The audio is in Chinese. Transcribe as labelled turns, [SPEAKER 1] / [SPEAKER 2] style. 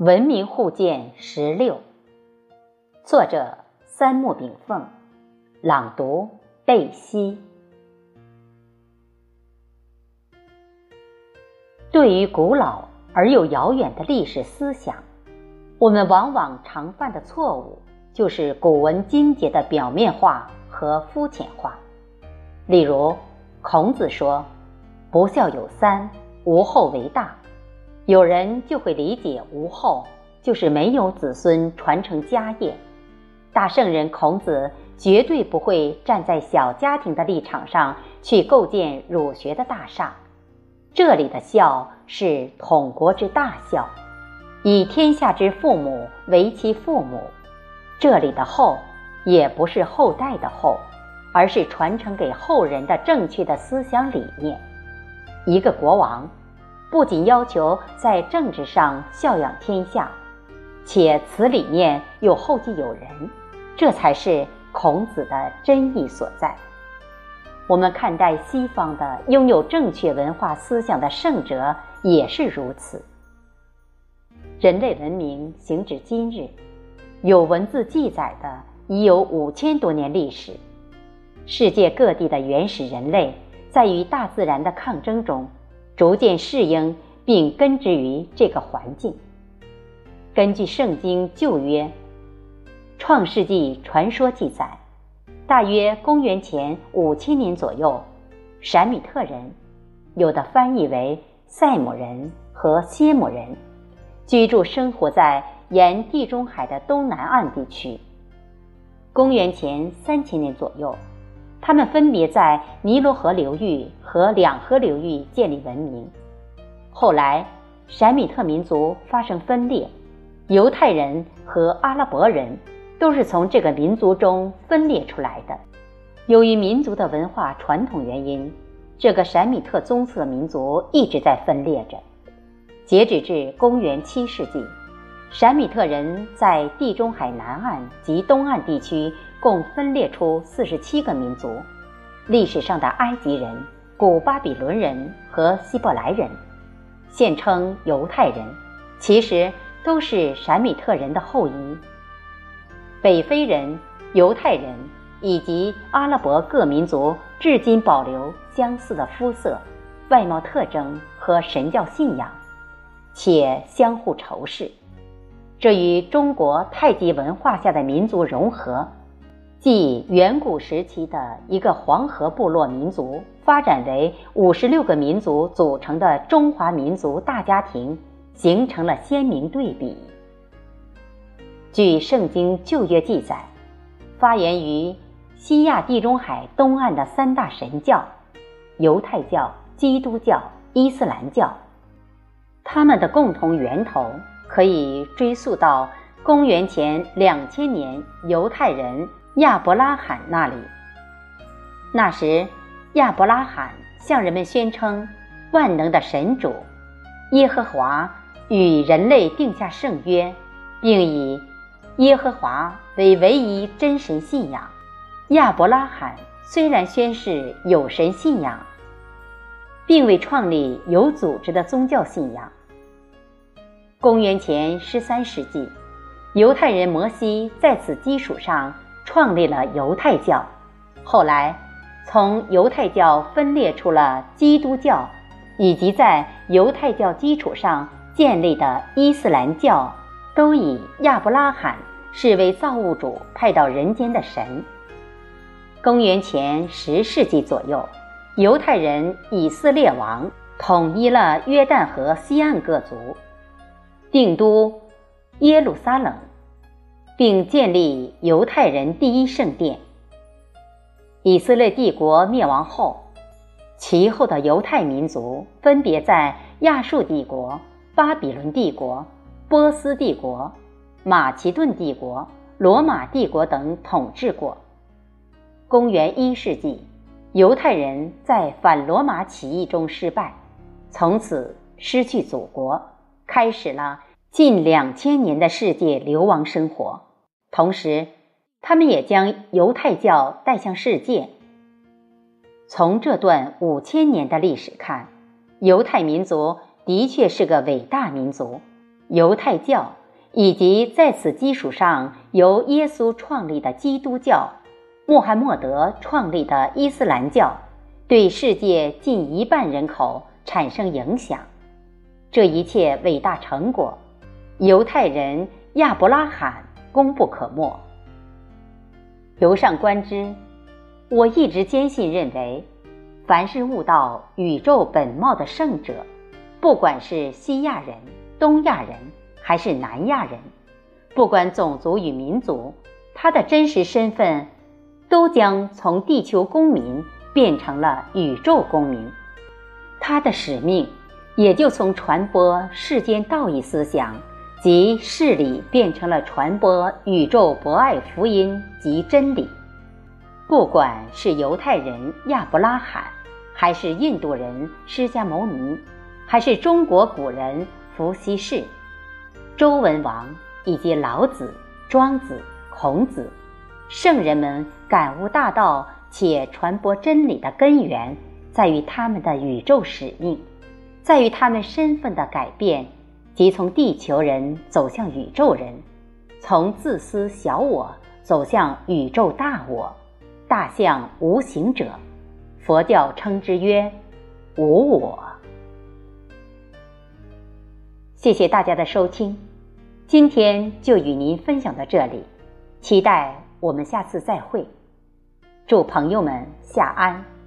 [SPEAKER 1] 文明互鉴十六，作者三木炳凤，朗读贝西。对于古老而又遥远的历史思想，我们往往常犯的错误，就是古文经节的表面化和肤浅化。例如，孔子说：“不孝有三，无后为大。”有人就会理解无后就是没有子孙传承家业。大圣人孔子绝对不会站在小家庭的立场上去构建儒学的大厦。这里的孝是统国之大孝，以天下之父母为其父母。这里的后也不是后代的后，而是传承给后人的正确的思想理念。一个国王。不仅要求在政治上孝养天下，且此理念又后继有人，这才是孔子的真意所在。我们看待西方的拥有正确文化思想的圣哲也是如此。人类文明行至今日，有文字记载的已有五千多年历史。世界各地的原始人类在与大自然的抗争中。逐渐适应并根植于这个环境。根据《圣经旧约》《创世纪》传说记载，大约公元前五千年左右，闪米特人，有的翻译为塞姆人和歇姆人，居住生活在沿地中海的东南岸地区。公元前三千年左右。他们分别在尼罗河流域和两河流域建立文明。后来，闪米特民族发生分裂，犹太人和阿拉伯人都是从这个民族中分裂出来的。由于民族的文化传统原因，这个闪米特棕色民族一直在分裂着。截止至公元七世纪，闪米特人在地中海南岸及东岸地区。共分裂出四十七个民族，历史上的埃及人、古巴比伦人和希伯来人，现称犹太人，其实都是闪米特人的后裔。北非人、犹太人以及阿拉伯各民族至今保留相似的肤色、外貌特征和神教信仰，且相互仇视，这与中国太极文化下的民族融合。即远古时期的一个黄河部落民族发展为五十六个民族组成的中华民族大家庭，形成了鲜明对比。据《圣经·旧约》记载，发源于西亚地中海东岸的三大神教——犹太教、基督教、伊斯兰教，他们的共同源头可以追溯到公元前两千年，犹太人。亚伯拉罕那里。那时，亚伯拉罕向人们宣称，万能的神主耶和华与人类定下圣约，并以耶和华为唯一真神信仰。亚伯拉罕虽然宣誓有神信仰，并未创立有组织的宗教信仰。公元前十三世纪，犹太人摩西在此基础上。创立了犹太教，后来从犹太教分裂出了基督教，以及在犹太教基础上建立的伊斯兰教，都以亚伯拉罕视为造物主派到人间的神。公元前十世纪左右，犹太人以色列王统一了约旦河西岸各族，定都耶路撒冷。并建立犹太人第一圣殿。以色列帝国灭亡后，其后的犹太民族分别在亚述帝国、巴比伦帝国、波斯帝国、马其顿帝国、罗马帝国等统治过。公元一世纪，犹太人在反罗马起义中失败，从此失去祖国，开始了近两千年的世界流亡生活。同时，他们也将犹太教带向世界。从这段五千年的历史看，犹太民族的确是个伟大民族。犹太教，以及在此基础上由耶稣创立的基督教、穆罕默德创立的伊斯兰教，对世界近一半人口产生影响。这一切伟大成果，犹太人亚伯拉罕功不可没。由上观之，我一直坚信认为，凡是悟到宇宙本貌的圣者，不管是西亚人、东亚人，还是南亚人，不管种族与民族，他的真实身份，都将从地球公民变成了宇宙公民，他的使命。也就从传播世间道义思想即事理，变成了传播宇宙博爱福音及真理。不管是犹太人亚伯拉罕，还是印度人释迦牟尼，还是中国古人伏羲氏、周文王以及老子、庄子、孔子，圣人们感悟大道且传播真理的根源，在于他们的宇宙使命。在于他们身份的改变，即从地球人走向宇宙人，从自私小我走向宇宙大我，大象无形者，佛教称之曰无我。谢谢大家的收听，今天就与您分享到这里，期待我们下次再会。祝朋友们下安。